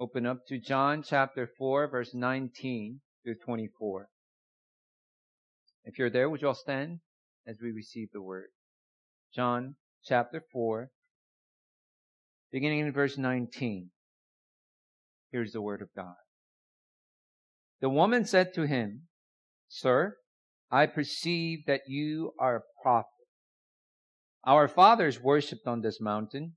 Open up to John chapter 4, verse 19 through 24. If you're there, would you all stand as we receive the word? John chapter 4, beginning in verse 19. Here's the word of God. The woman said to him, Sir, I perceive that you are a prophet. Our fathers worshipped on this mountain,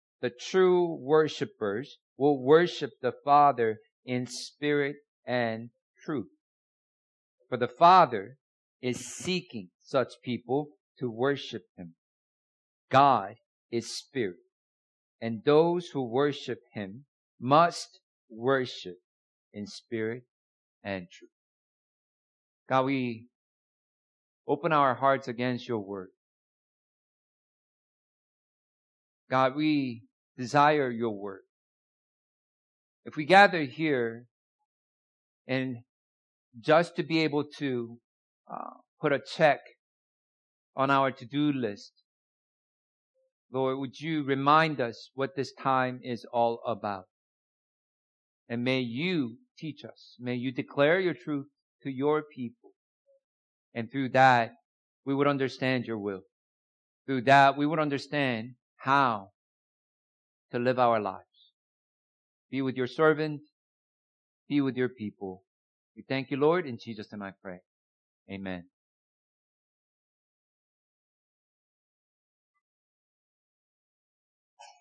the true worshippers will worship the Father in spirit and truth. For the Father is seeking such people to worship Him. God is spirit, and those who worship Him must worship in spirit and truth. God, we open our hearts against your word. God, we desire your word. If we gather here and just to be able to uh, put a check on our to-do list, Lord, would you remind us what this time is all about? And may you teach us. May you declare your truth to your people. And through that, we would understand your will. Through that, we would understand how to live our lives. Be with your servant. Be with your people. We thank you, Lord. In Jesus' name I pray. Amen.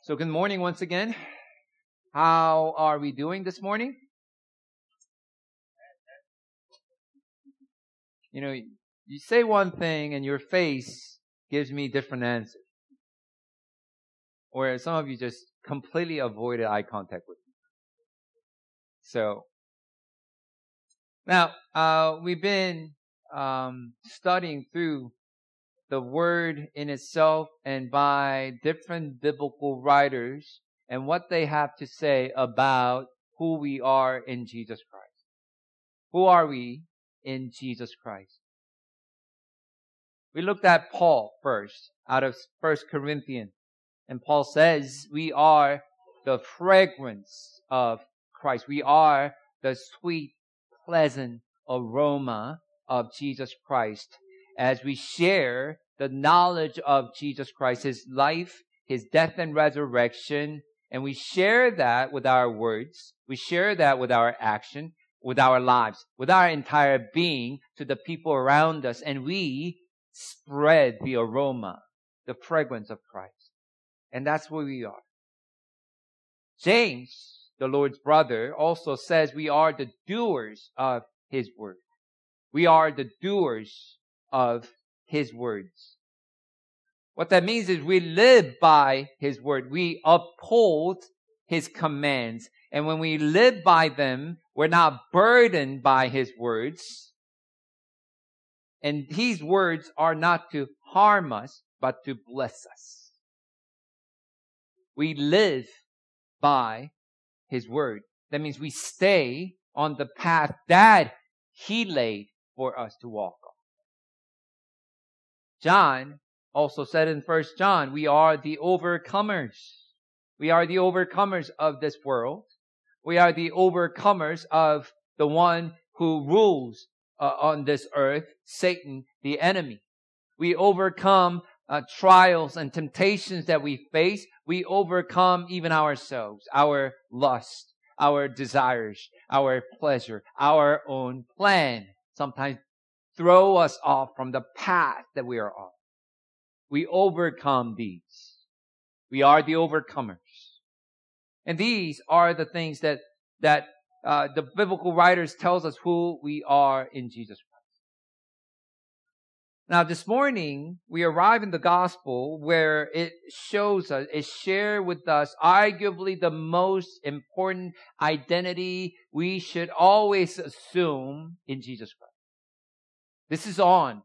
So good morning once again. How are we doing this morning? You know, you say one thing and your face gives me different answers. Or some of you just completely avoided eye contact with me. So, now, uh, we've been, um, studying through the word in itself and by different biblical writers and what they have to say about who we are in Jesus Christ. Who are we in Jesus Christ? We looked at Paul first out of First Corinthians. And Paul says we are the fragrance of Christ. We are the sweet, pleasant aroma of Jesus Christ as we share the knowledge of Jesus Christ, His life, His death and resurrection, and we share that with our words. We share that with our action, with our lives, with our entire being to the people around us, and we spread the aroma, the fragrance of Christ. And that's where we are. James, the Lord's brother, also says we are the doers of His word. We are the doers of His words. What that means is we live by His word. We uphold His commands. And when we live by them, we're not burdened by His words. And His words are not to harm us, but to bless us. We live by His word. That means we stay on the path that He laid for us to walk on. John also said in First John, we are the overcomers. We are the overcomers of this world. We are the overcomers of the one who rules uh, on this earth, Satan, the enemy. We overcome uh, trials and temptations that we face. We overcome even ourselves, our lust, our desires, our pleasure, our own plan. Sometimes throw us off from the path that we are on. We overcome these. We are the overcomers. And these are the things that, that, uh, the biblical writers tells us who we are in Jesus. Now, this morning, we arrive in the gospel where it shows us, it shares with us arguably the most important identity we should always assume in Jesus Christ. This is on.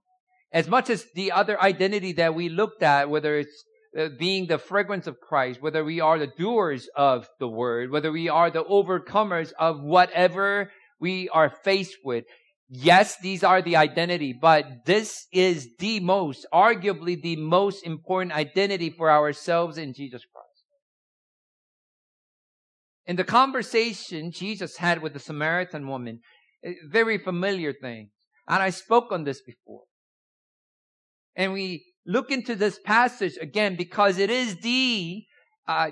As much as the other identity that we looked at, whether it's uh, being the fragrance of Christ, whether we are the doers of the word, whether we are the overcomers of whatever we are faced with, Yes, these are the identity, but this is the most, arguably the most important identity for ourselves in Jesus Christ. In the conversation Jesus had with the Samaritan woman, very familiar thing. And I spoke on this before. And we look into this passage again because it is the uh,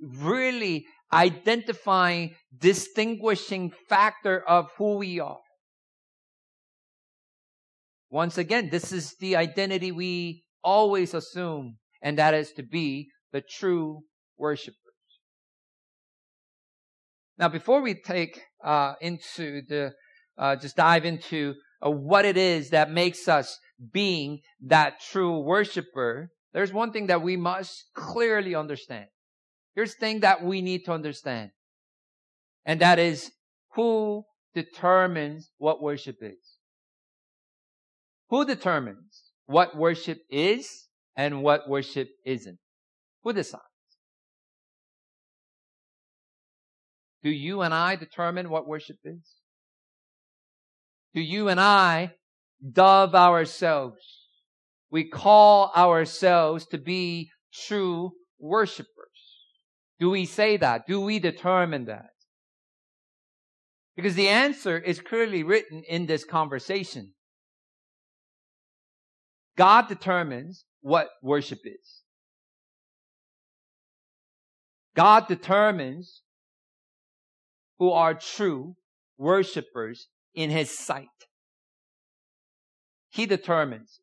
really identifying, distinguishing factor of who we are. Once again, this is the identity we always assume, and that is to be the true worshipers. Now, before we take uh, into the, uh, just dive into uh, what it is that makes us being that true worshiper, there's one thing that we must clearly understand. Here's the thing that we need to understand. And that is who determines what worship is. Who determines what worship is and what worship isn't? Who decides? Do you and I determine what worship is? Do you and I dove ourselves? We call ourselves to be true worshipers. Do we say that? Do we determine that? Because the answer is clearly written in this conversation. God determines what worship is. God determines who are true worshipers in his sight. He determines.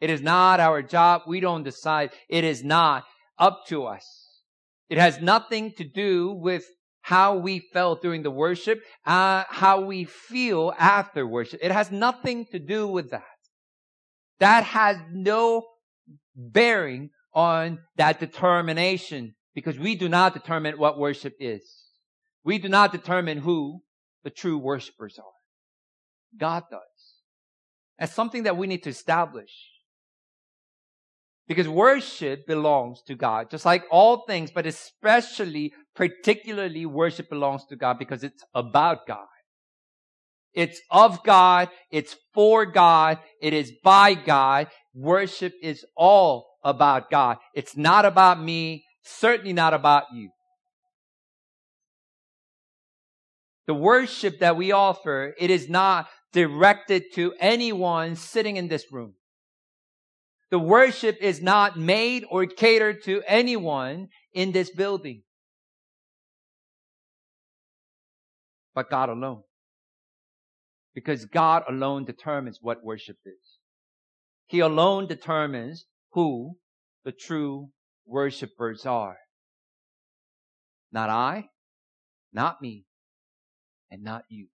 It is not our job. We don't decide. It is not up to us. It has nothing to do with how we felt during the worship, uh, how we feel after worship. It has nothing to do with that. That has no bearing on that determination because we do not determine what worship is. We do not determine who the true worshipers are. God does. That's something that we need to establish. Because worship belongs to God, just like all things, but especially, particularly worship belongs to God because it's about God. It's of God. It's for God. It is by God. Worship is all about God. It's not about me. Certainly not about you. The worship that we offer, it is not directed to anyone sitting in this room. The worship is not made or catered to anyone in this building. But God alone. Because God alone determines what worship is. He alone determines who the true worshipers are. Not I, not me, and not you.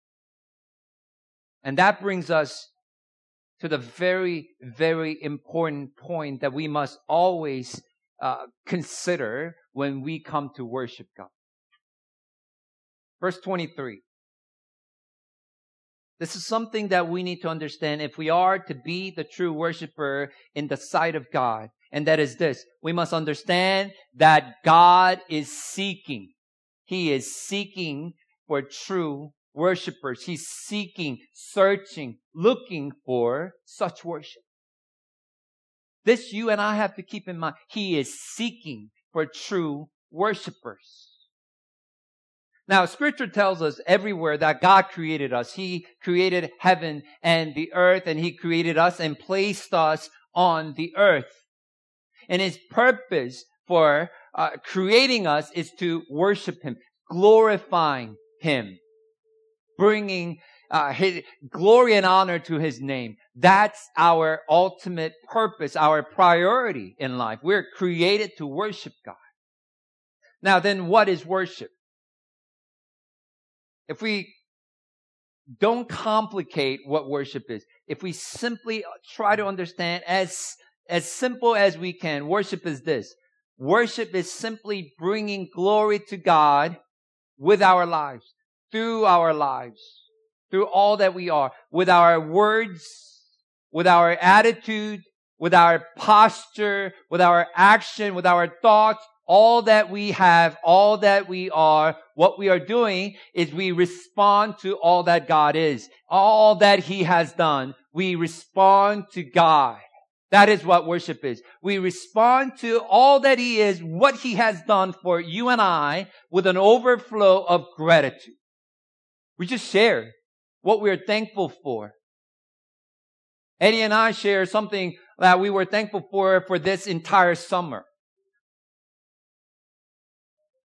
And that brings us to the very, very important point that we must always uh, consider when we come to worship God. Verse 23. This is something that we need to understand if we are to be the true worshiper in the sight of God. And that is this. We must understand that God is seeking. He is seeking for true worshipers. He's seeking, searching, looking for such worship. This you and I have to keep in mind. He is seeking for true worshipers. Now, scripture tells us everywhere that God created us. He created heaven and the earth and he created us and placed us on the earth. And his purpose for uh, creating us is to worship him, glorifying him, bringing uh, his glory and honor to his name. That's our ultimate purpose, our priority in life. We're created to worship God. Now then, what is worship? If we don't complicate what worship is. If we simply try to understand as, as simple as we can, worship is this. Worship is simply bringing glory to God with our lives, through our lives, through all that we are, with our words, with our attitude, with our posture, with our action, with our thoughts, all that we have, all that we are, what we are doing is we respond to all that God is, all that He has done. We respond to God. That is what worship is. We respond to all that He is, what He has done for you and I with an overflow of gratitude. We just share what we're thankful for. Eddie and I share something that we were thankful for for this entire summer.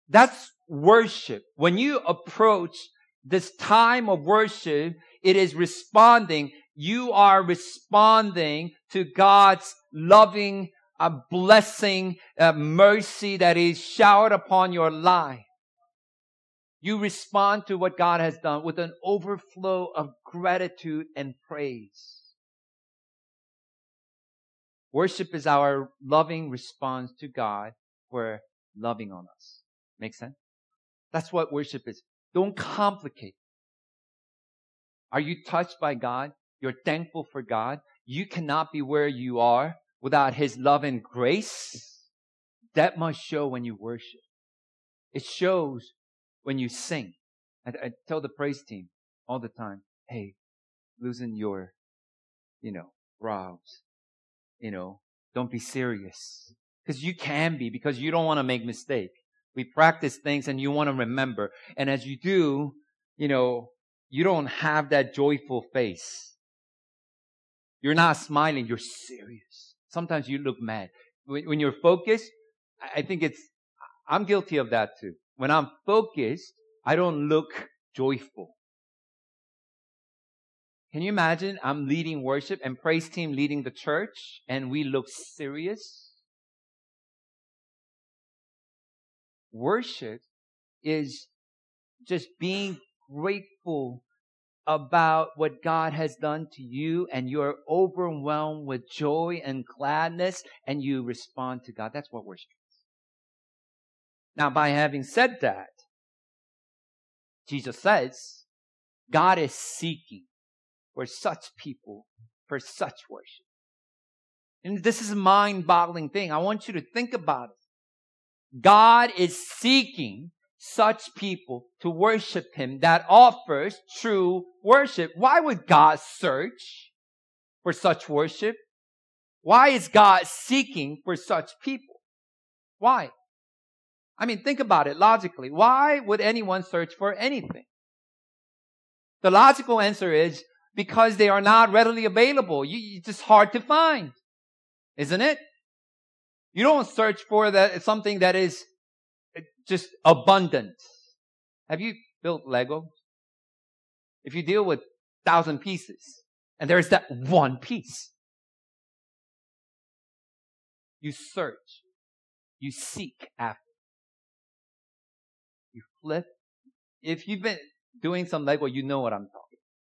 That's worship. When you approach this time of worship, it is responding. You are responding to God's loving, a blessing, a mercy that is showered upon your life. You respond to what God has done with an overflow of gratitude and praise. Worship is our loving response to God for loving on us. Make sense? That's what worship is. Don't complicate. Are you touched by God? You're thankful for God. You cannot be where you are without His love and grace. That must show when you worship. It shows when you sing. I, I tell the praise team all the time, hey, loosen your, you know, brows you know, don't be serious. Because you can be, because you don't want to make mistake. We practice things and you want to remember. And as you do, you know, you don't have that joyful face. You're not smiling, you're serious. Sometimes you look mad. When, you're focused, I think it's, I'm guilty of that too. When I'm focused, I don't look joyful. Can you imagine I'm leading worship and praise team leading the church and we look serious? Worship is just being grateful about what God has done to you and you're overwhelmed with joy and gladness and you respond to God. That's what worship is. Now, by having said that, Jesus says, God is seeking for such people, for such worship. And this is a mind boggling thing. I want you to think about it. God is seeking such people to worship Him that offers true worship. Why would God search for such worship? Why is God seeking for such people? Why? I mean, think about it logically. Why would anyone search for anything? The logical answer is because they are not readily available. You, it's just hard to find, isn't it? You don't search for that something that is eh, just abundant. Have you built Lego? If you deal with thousand pieces and there's that one piece, you search, you seek after, you flip. If you've been doing some Lego, you know what I'm talking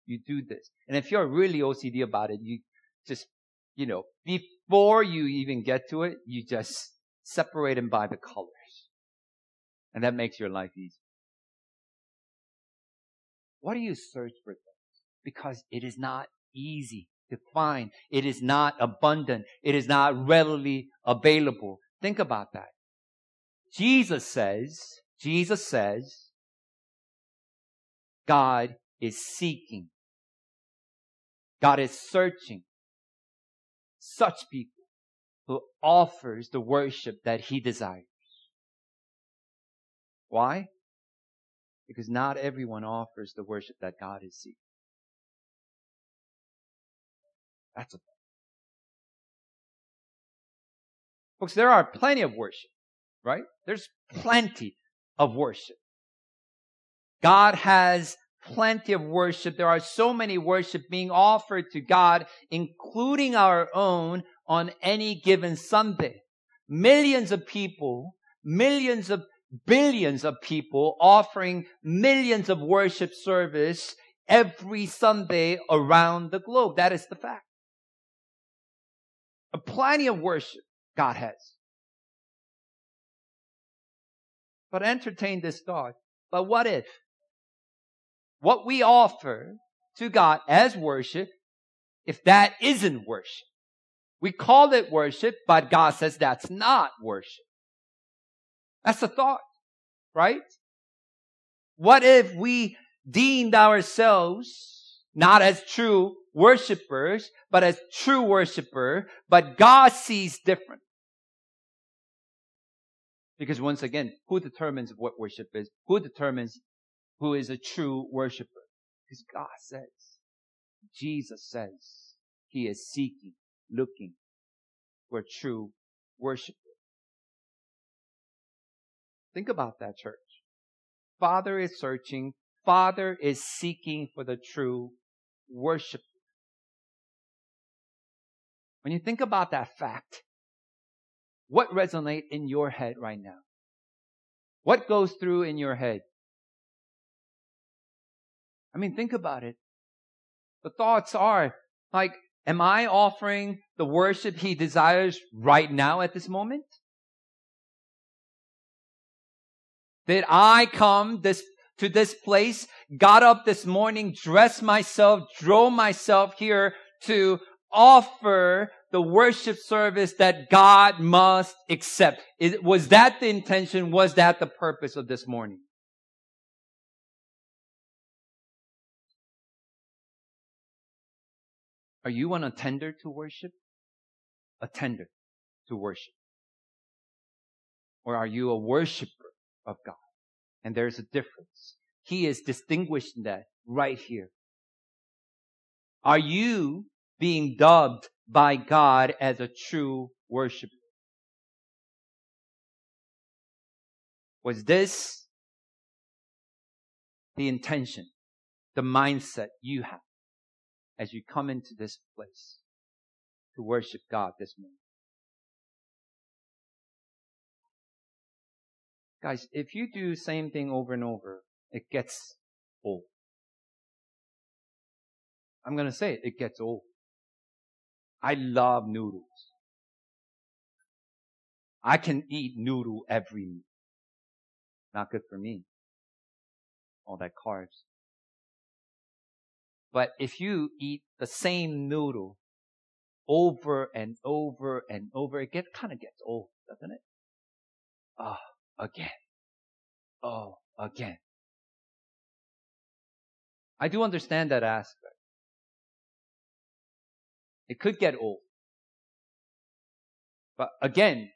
you do this. And if you're really OCD about it, you just, you know, before you even get to it, you just separate them by the colors. And that makes your life easy. Why do you search for things? Because it is not easy to find. It is not abundant. It is not readily available. Think about that. Jesus says, Jesus says, God is seeking God is searching such people who offers the worship that he desires. Why? Because not everyone offers the worship that God is seeking. That's a Folks, there are plenty of worship, right? There's plenty of worship. God has plenty of worship. There are so many worship being offered to God, including our own on any given Sunday. Millions of people, millions of billions of people offering millions of worship service every Sunday around the globe. That is the fact. Plenty of worship God has. But entertain this thought. But what if what we offer to God as worship, if that isn't worship? We call it worship, but God says that's not worship. That's the thought, right? What if we deemed ourselves not as true worshipers, but as true worshiper, but God sees different? Because once again, who determines what worship is? Who determines who is a true worshiper? Because God says, Jesus says, He is seeking, looking for true worshiper. Think about that, church. Father is searching. Father is seeking for the true worshiper. When you think about that fact, what resonate in your head right now? What goes through in your head? I mean, think about it. The thoughts are like, am I offering the worship he desires right now at this moment? Did I come this, to this place, got up this morning, dressed myself, drove myself here to offer the worship service that God must accept. Is, was that the intention? Was that the purpose of this morning? Are you an attender to worship? Attender to worship. Or are you a worshiper of God? And there's a difference. He is distinguishing that right here. Are you being dubbed by God as a true worshiper. Was this the intention, the mindset you have as you come into this place to worship God this morning? Guys, if you do the same thing over and over, it gets old. I'm going to say it, it gets old. I love noodles. I can eat noodle every meal. Not good for me. All that carbs. But if you eat the same noodle over and over and over, it get, kind of gets old, doesn't it? Oh, again. Oh, again. I do understand that aspect. It could get old. But again,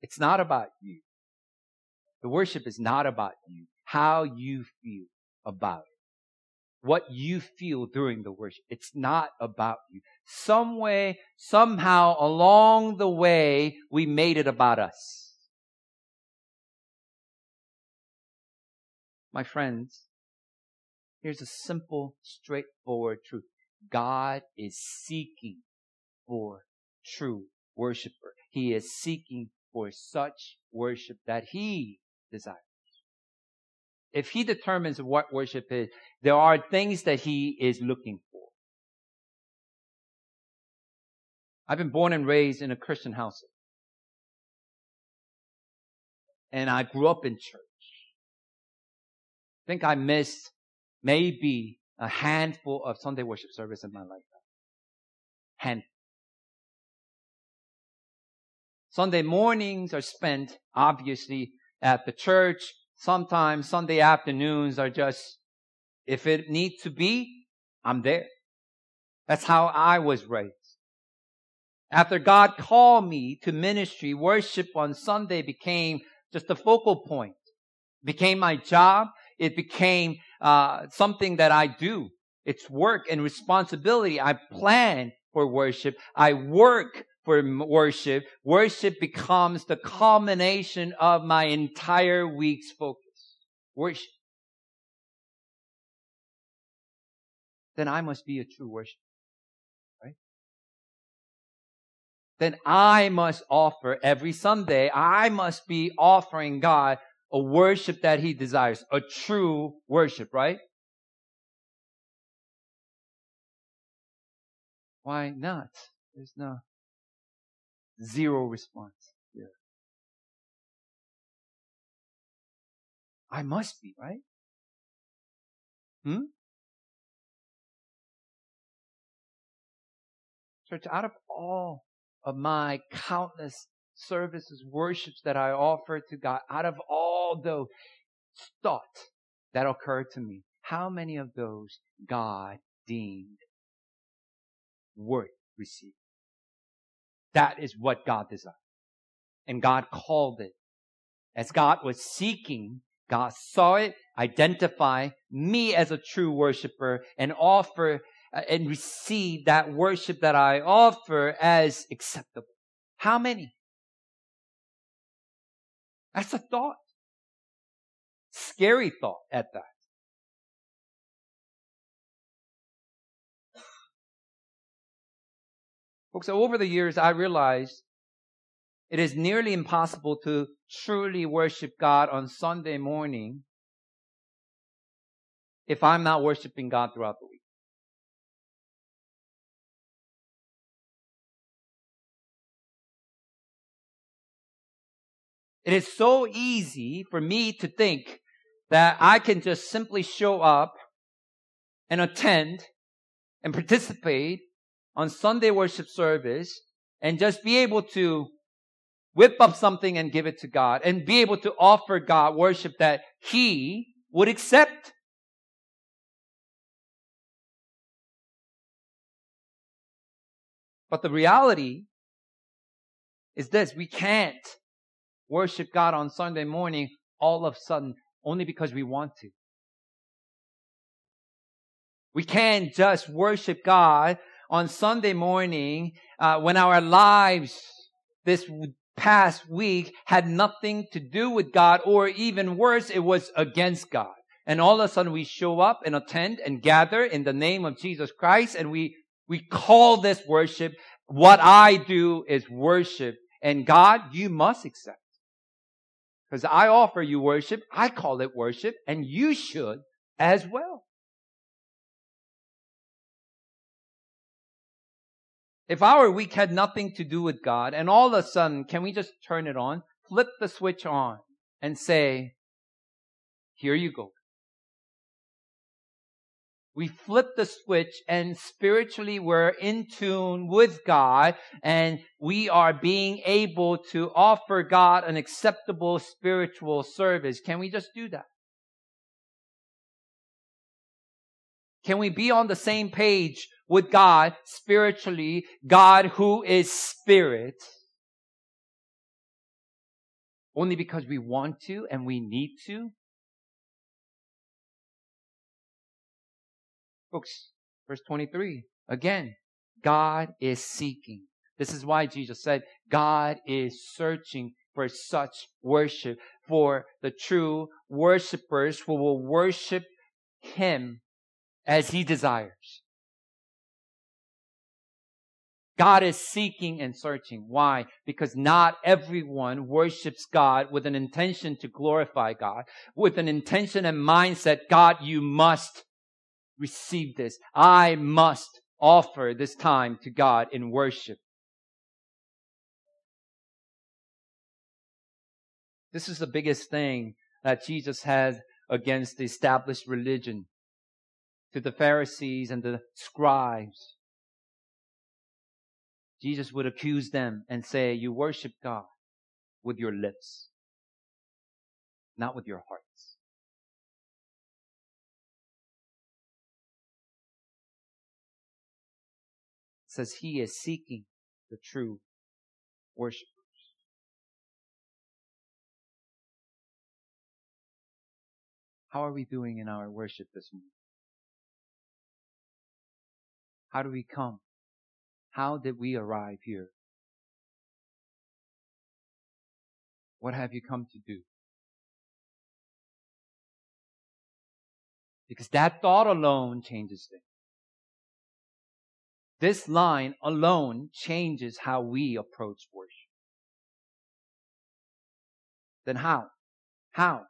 it's not about you. The worship is not about you. How you feel about it. What you feel during the worship. It's not about you. Some way, somehow along the way, we made it about us. My friends, here's a simple, straightforward truth. God is seeking for true worshiper. He is seeking for such worship that he desires. If he determines what worship is, there are things that he is looking for. I've been born and raised in a Christian household. And I grew up in church. I think I missed maybe a handful of Sunday worship service in my lifetime. Handful. Sunday mornings are spent, obviously, at the church. Sometimes Sunday afternoons are just, if it needs to be, I'm there. That's how I was raised. After God called me to ministry, worship on Sunday became just a focal point. Became my job. It became uh, something that I do. It's work and responsibility. I plan for worship. I work for worship, worship becomes the culmination of my entire week's focus. Worship. Then I must be a true worshiper. Right? Then I must offer every Sunday, I must be offering God a worship that He desires, a true worship, right? Why not? There's no zero response here. I must be, right? Hmm? Church, out of all of my countless services, worships that I offer to God, out of all those thoughts that occur to me, how many of those God deemed worth receiving? That is what God desired. And God called it. As God was seeking, God saw it, identify me as a true worshiper and offer uh, and receive that worship that I offer as acceptable. How many? That's a thought. Scary thought at that. Folks, over the years, I realized it is nearly impossible to truly worship God on Sunday morning if I'm not worshiping God throughout the week. It is so easy for me to think that I can just simply show up and attend and participate on Sunday worship service and just be able to whip up something and give it to God and be able to offer God worship that He would accept. But the reality is this we can't worship God on Sunday morning all of a sudden only because we want to. We can't just worship God on Sunday morning uh, when our lives this past week had nothing to do with God, or even worse, it was against God. And all of a sudden we show up and attend and gather in the name of Jesus Christ, and we we call this worship. What I do is worship, and God, you must accept. Because I offer you worship, I call it worship, and you should as well. If our week had nothing to do with God and all of a sudden, can we just turn it on, flip the switch on and say, here you go. We flip the switch and spiritually we're in tune with God and we are being able to offer God an acceptable spiritual service. Can we just do that? Can we be on the same page with God spiritually, God who is spirit, only because we want to and we need to. Folks, verse 23, again, God is seeking. This is why Jesus said, God is searching for such worship, for the true worshipers who will worship Him as He desires. God is seeking and searching. Why? Because not everyone worships God with an intention to glorify God, with an intention and mindset, God, you must receive this. I must offer this time to God in worship. This is the biggest thing that Jesus has against the established religion to the Pharisees and the scribes. Jesus would accuse them and say, You worship God with your lips, not with your hearts. It says he is seeking the true worshipers. How are we doing in our worship this morning? How do we come how did we arrive here? What have you come to do? Because that thought alone changes things. This line alone changes how we approach worship. Then how? How?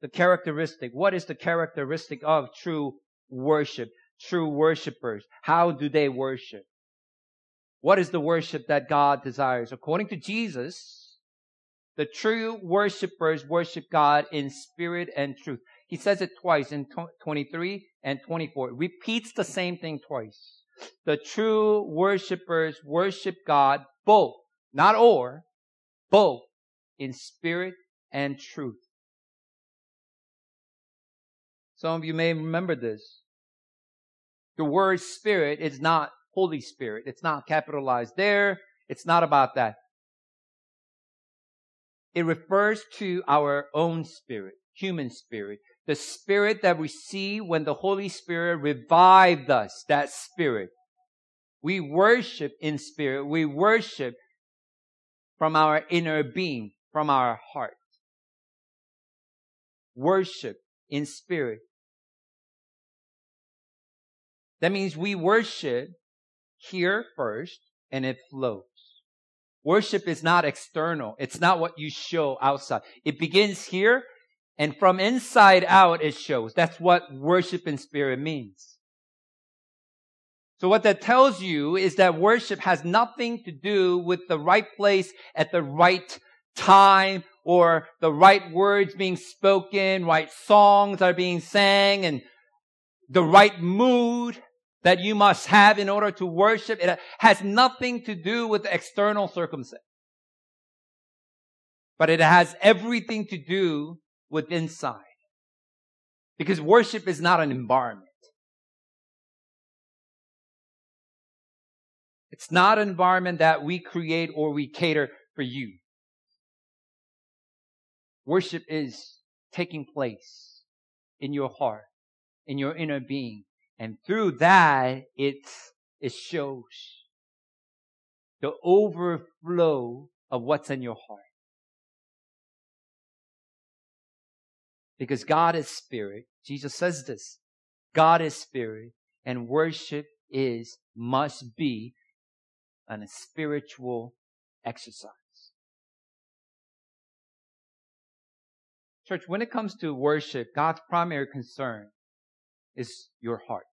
The characteristic. What is the characteristic of true worship? True worshipers. How do they worship? What is the worship that God desires? According to Jesus, the true worshipers worship God in spirit and truth. He says it twice in 23 and 24. It repeats the same thing twice. The true worshipers worship God both, not or, both in spirit and truth. Some of you may remember this. The word spirit is not Holy Spirit. It's not capitalized there. It's not about that. It refers to our own spirit, human spirit, the spirit that we see when the Holy Spirit revived us, that spirit. We worship in spirit. We worship from our inner being, from our heart. Worship in spirit. That means we worship here first and it flows. Worship is not external. It's not what you show outside. It begins here and from inside out it shows. That's what worship in spirit means. So what that tells you is that worship has nothing to do with the right place at the right time or the right words being spoken, right songs are being sang and the right mood that you must have in order to worship. It has nothing to do with the external circumstance. But it has everything to do with inside. Because worship is not an environment. It's not an environment that we create or we cater for you. Worship is taking place in your heart, in your inner being, and through that, it, shows the overflow of what's in your heart. Because God is spirit. Jesus says this. God is spirit and worship is, must be an, a spiritual exercise. Church, when it comes to worship, God's primary concern is your heart.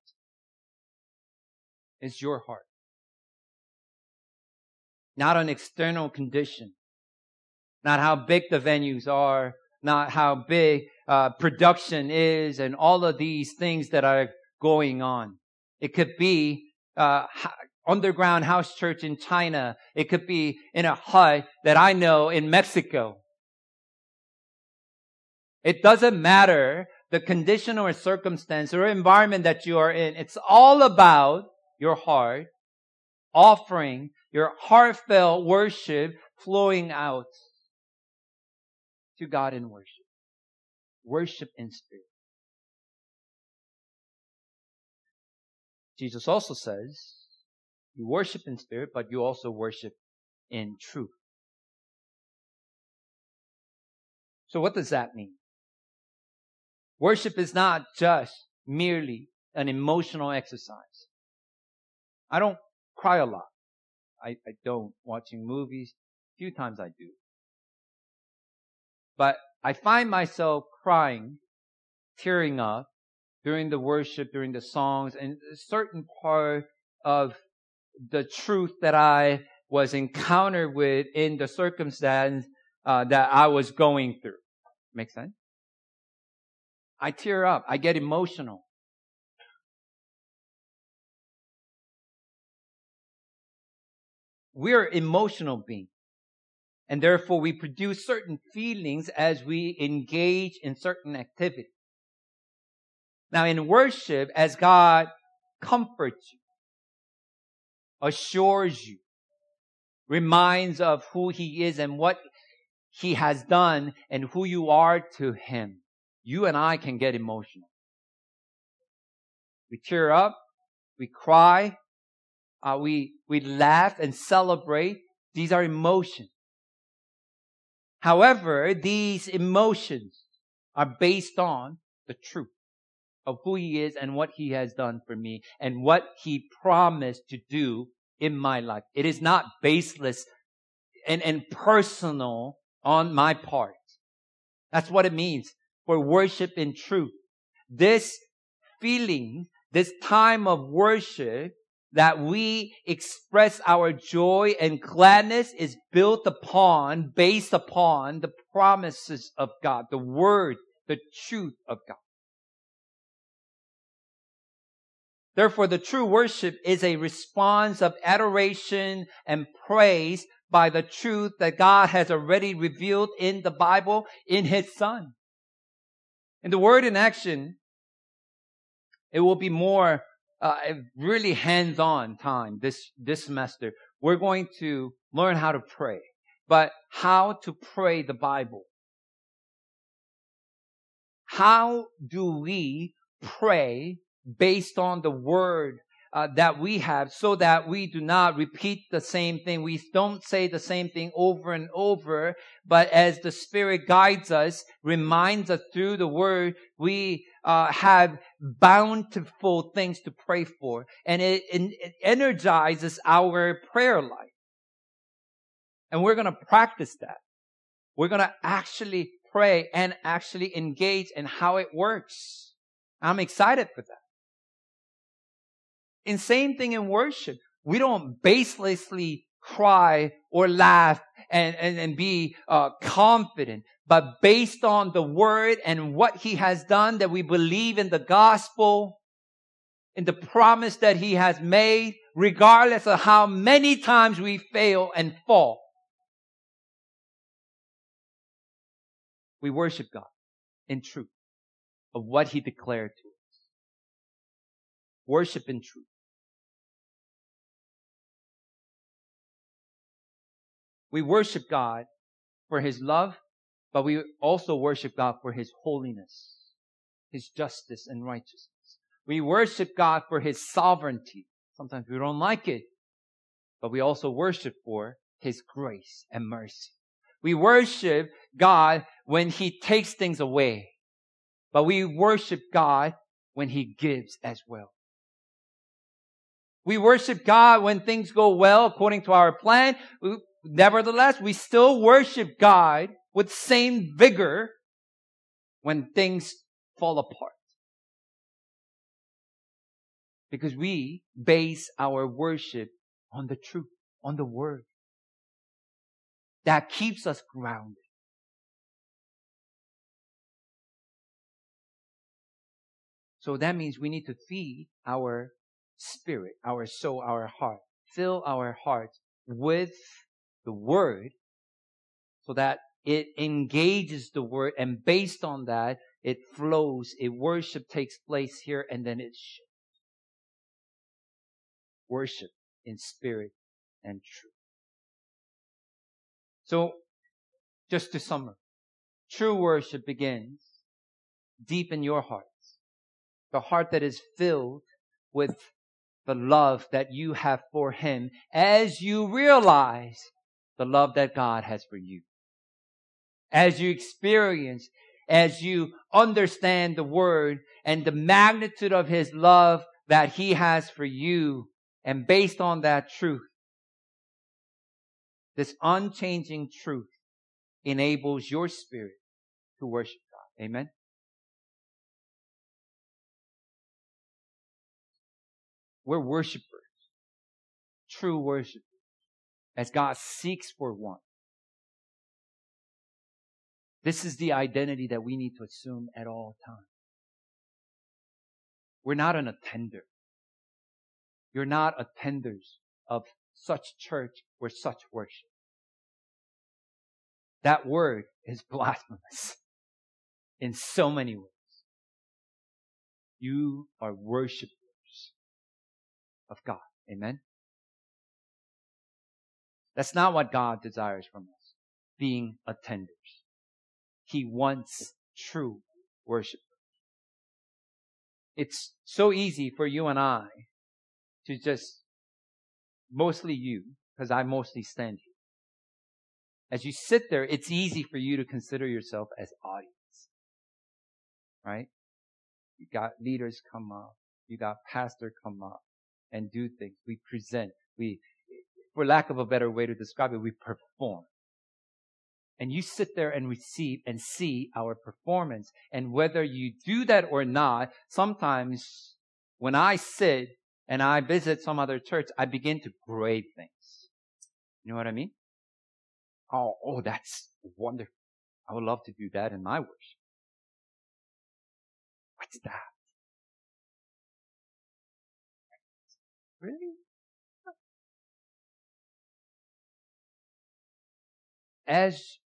It's your heart. Not an external condition. Not how big the venues are. Not how big uh, production is and all of these things that are going on. It could be uh, underground house church in China. It could be in a hut that I know in Mexico. It doesn't matter the condition or circumstance or environment that you are in. It's all about your heart, offering your heartfelt worship flowing out to God in worship. Worship in spirit. Jesus also says, you worship in spirit, but you also worship in truth. So what does that mean? Worship is not just merely an emotional exercise. I don't cry a lot. I, I don't watching movies. A few times I do. But I find myself crying, tearing up during the worship, during the songs, and a certain part of the truth that I was encountered with in the circumstance uh, that I was going through. Make sense? I tear up. I get emotional. We're emotional beings. And therefore we produce certain feelings as we engage in certain activities. Now in worship, as God comforts you, assures you, reminds of who He is and what He has done and who you are to Him, you and I can get emotional. We tear up, we cry, uh, we, we laugh and celebrate. These are emotions. However, these emotions are based on the truth of who he is and what he has done for me and what he promised to do in my life. It is not baseless and, and personal on my part. That's what it means for worship in truth. This feeling, this time of worship that we express our joy and gladness is built upon, based upon the promises of God, the word, the truth of God. Therefore, the true worship is a response of adoration and praise by the truth that God has already revealed in the Bible in His Son. In the word in action, it will be more uh, really hands-on time this this semester. We're going to learn how to pray, but how to pray the Bible. How do we pray based on the word uh, that we have so that we do not repeat the same thing. We don't say the same thing over and over, but as the Spirit guides us, reminds us through the word, we uh, have bountiful things to pray for. And it, it energizes our prayer life. And we're going to practice that. We're going to actually pray and actually engage in how it works. I'm excited for that. And same thing in worship. We don't baselessly cry or laugh and, and, and be uh, confident, but based on the word and what he has done, that we believe in the gospel, in the promise that he has made, regardless of how many times we fail and fall. We worship God in truth of what he declared to us. Worship in truth. We worship God for His love, but we also worship God for His holiness, His justice and righteousness. We worship God for His sovereignty. Sometimes we don't like it, but we also worship for His grace and mercy. We worship God when He takes things away, but we worship God when He gives as well. We worship God when things go well according to our plan. Nevertheless, we still worship God with same vigor when things fall apart. Because we base our worship on the truth, on the word. That keeps us grounded. So that means we need to feed our spirit, our soul, our heart. Fill our hearts with the word so that it engages the word and based on that, it flows, a worship takes place here and then it shows. Worship in spirit and truth. So, just to summarize, true worship begins deep in your hearts. The heart that is filled with the love that you have for Him as you realize the love that God has for you. As you experience, as you understand the word and the magnitude of his love that he has for you, and based on that truth, this unchanging truth enables your spirit to worship God. Amen. We're worshipers, true worshipers as God seeks for one. This is the identity that we need to assume at all times. We're not an attender. You're not attenders of such church or such worship. That word is blasphemous in so many ways. You are worshipers of God. Amen. That's not what God desires from us, being attenders. He wants true worshipers. It's so easy for you and I to just, mostly you, because I mostly stand here. As you sit there, it's easy for you to consider yourself as audience. Right? You got leaders come up. You got pastor come up and do things. We present. We, for lack of a better way to describe it, we perform. And you sit there and receive and see our performance. And whether you do that or not, sometimes when I sit and I visit some other church, I begin to grade things. You know what I mean? Oh, oh, that's wonderful. I would love to do that in my worship. What's that? As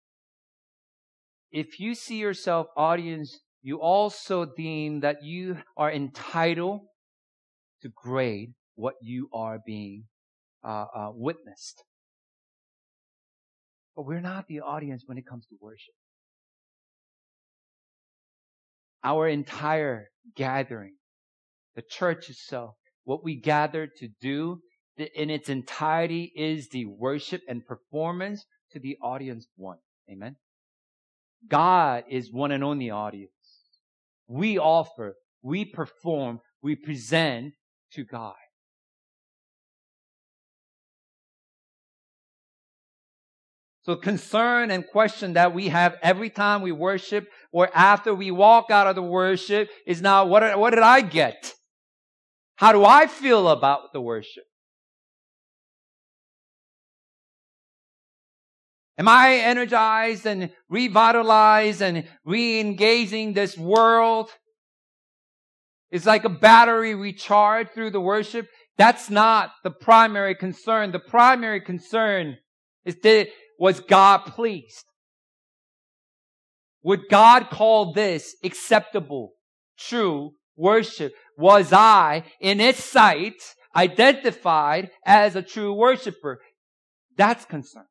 if you see yourself audience, you also deem that you are entitled to grade what you are being uh, uh, witnessed. But we're not the audience when it comes to worship. Our entire gathering, the church itself, what we gather to do in its entirety is the worship and performance to the audience one. Amen. God is one and only audience. We offer, we perform, we present to God. So concern and question that we have every time we worship or after we walk out of the worship is now, what, what did I get? How do I feel about the worship? Am I energized and revitalized and re-engaging this world? It's like a battery recharged through the worship. That's not the primary concern. The primary concern is that was God pleased? Would God call this acceptable, true worship? Was I, in its sight, identified as a true worshiper? That's concern.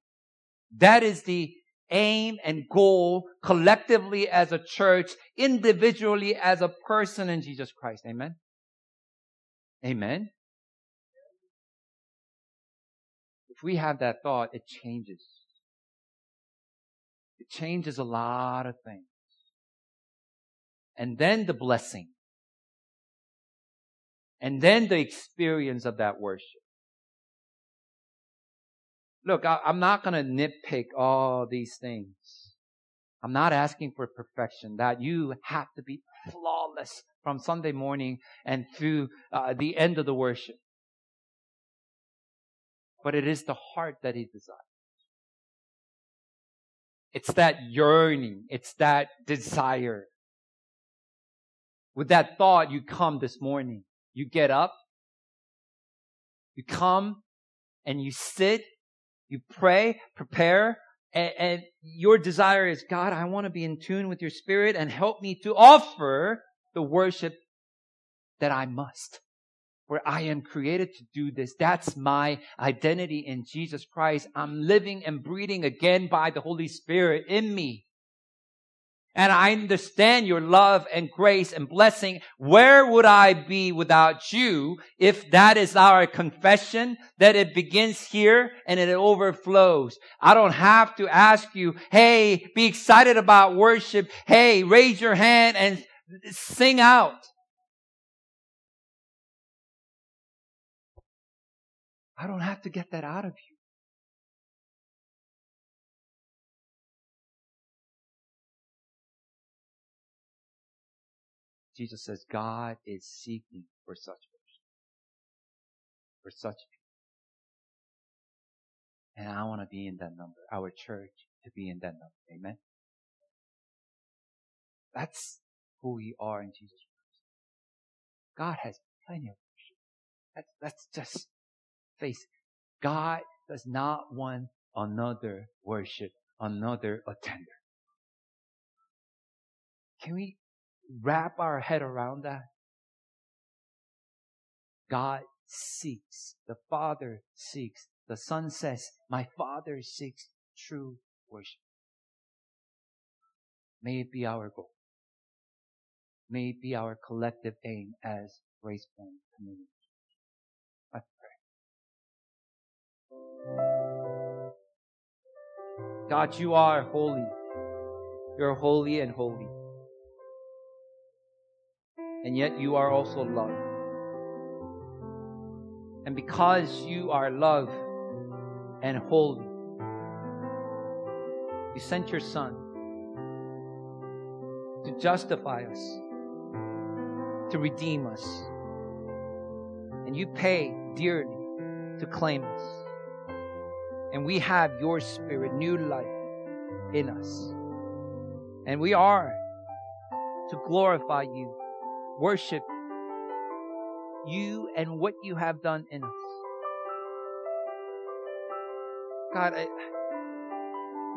That is the aim and goal collectively as a church, individually as a person in Jesus Christ. Amen. Amen. If we have that thought, it changes. It changes a lot of things. And then the blessing. And then the experience of that worship. Look, I, am not going to nitpick all these things. I'm not asking for perfection, that you have to be flawless from Sunday morning and through uh, the end of the worship. But it is the heart that He desires. It's that yearning. It's that desire. With that thought, you come this morning. You get up. You come and you sit you pray, prepare, and, and your desire is, God, I want to be in tune with your spirit and help me to offer the worship that I must. Where I am created to do this. That's my identity in Jesus Christ. I'm living and breathing again by the Holy Spirit in me. And I understand your love and grace and blessing. Where would I be without you if that is our confession that it begins here and it overflows? I don't have to ask you, hey, be excited about worship. Hey, raise your hand and sing out. I don't have to get that out of you. Jesus says God is seeking for such person, for such people. And I want to be in that number, our church to be in that number. Amen. That's who we are in Jesus Christ. God has plenty of worship. That's, that's just face. It. God does not want another worship, another attender. Can we wrap our head around that? God seeks. The Father seeks. The Son says, my Father seeks true worship. May it be our goal. May it be our collective aim as Grace Point community. Let's pray. God, you are holy. You're holy and holy and yet you are also love. And because you are love and holy, you sent your Son to justify us, to redeem us. And you pay dearly to claim us. And we have your spirit, new life in us. And we are to glorify you, worship you and what you have done in us. God, I,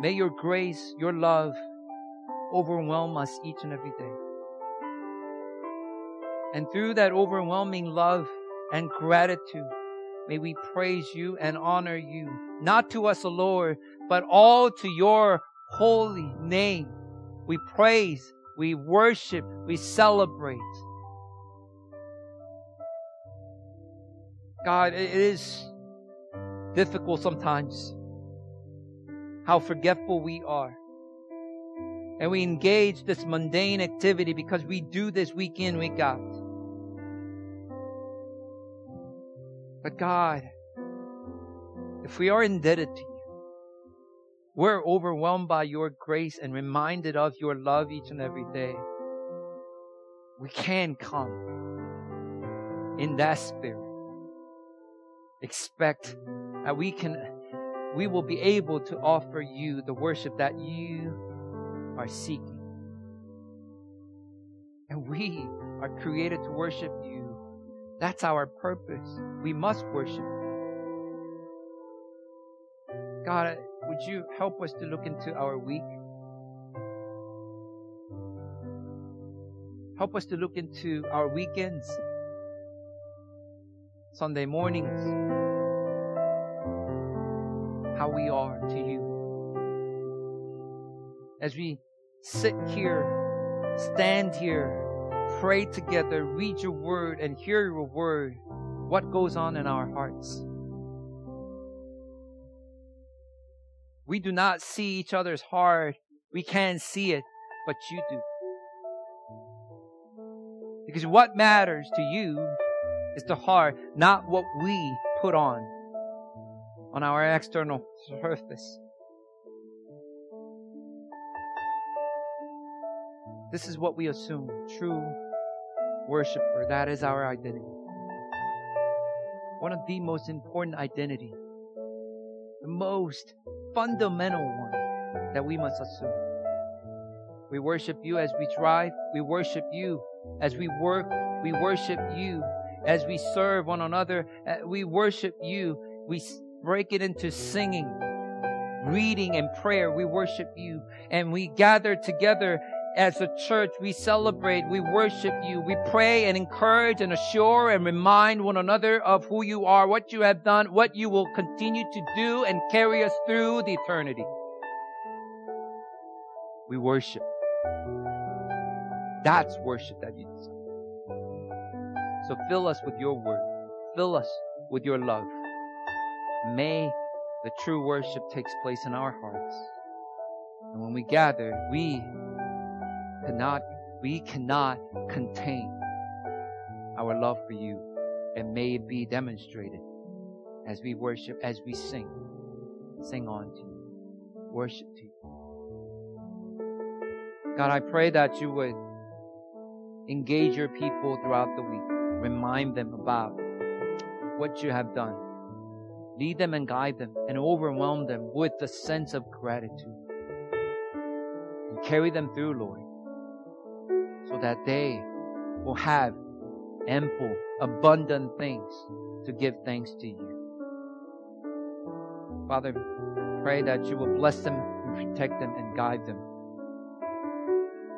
may your grace, your love overwhelm us each and every day. And through that overwhelming love and gratitude, may we praise you and honor you, not to us, Lord, but all to your holy name. We praise, we worship, we celebrate. God, it is difficult sometimes how forgetful we are. And we engage this mundane activity because we do this week in, week out. But God, if we are indebted to you, we're overwhelmed by your grace and reminded of your love each and every day. We can come in that spirit. Expect that we can, we will be able to offer you the worship that you are seeking. And we are created to worship you. That's our purpose. We must worship God, would you help us to look into our week? Help us to look into our weekends, Sunday mornings, how we are to you. As we sit here, stand here, pray together, read your word, and hear your word, what goes on in our hearts? We do not see each other's heart. We can't see it, but you do. Because what matters to you is the heart, not what we put on on our external surface. This is what we assume. True worshiper. That is our identity. One of the most important identity. The most fundamental one that we must assume. We worship you as we drive. We worship you as we work. We worship you as we serve one another. Uh, we worship you. We break it into singing, reading, and prayer. We worship you. And we gather together as a church, we celebrate, we worship you, we pray and encourage and assure and remind one another of who you are, what you have done, what you will continue to do and carry us through the eternity. We worship. That's worship that you deserve. So fill us with your word. Fill us with your love. May the true worship takes place in our hearts. And when we gather, we cannot, we cannot contain our love for you and may it be demonstrated as we worship, as we sing, sing on to you, worship to you. God, I pray that you would engage your people throughout the week. Remind them about what you have done. Lead them and guide them and overwhelm them with the sense of gratitude. And carry them through, Lord so that they will have ample, abundant things to give thanks to you. Father, pray that you will bless them and protect them and guide them.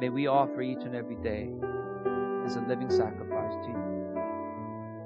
May we offer each and every day as a living sacrifice.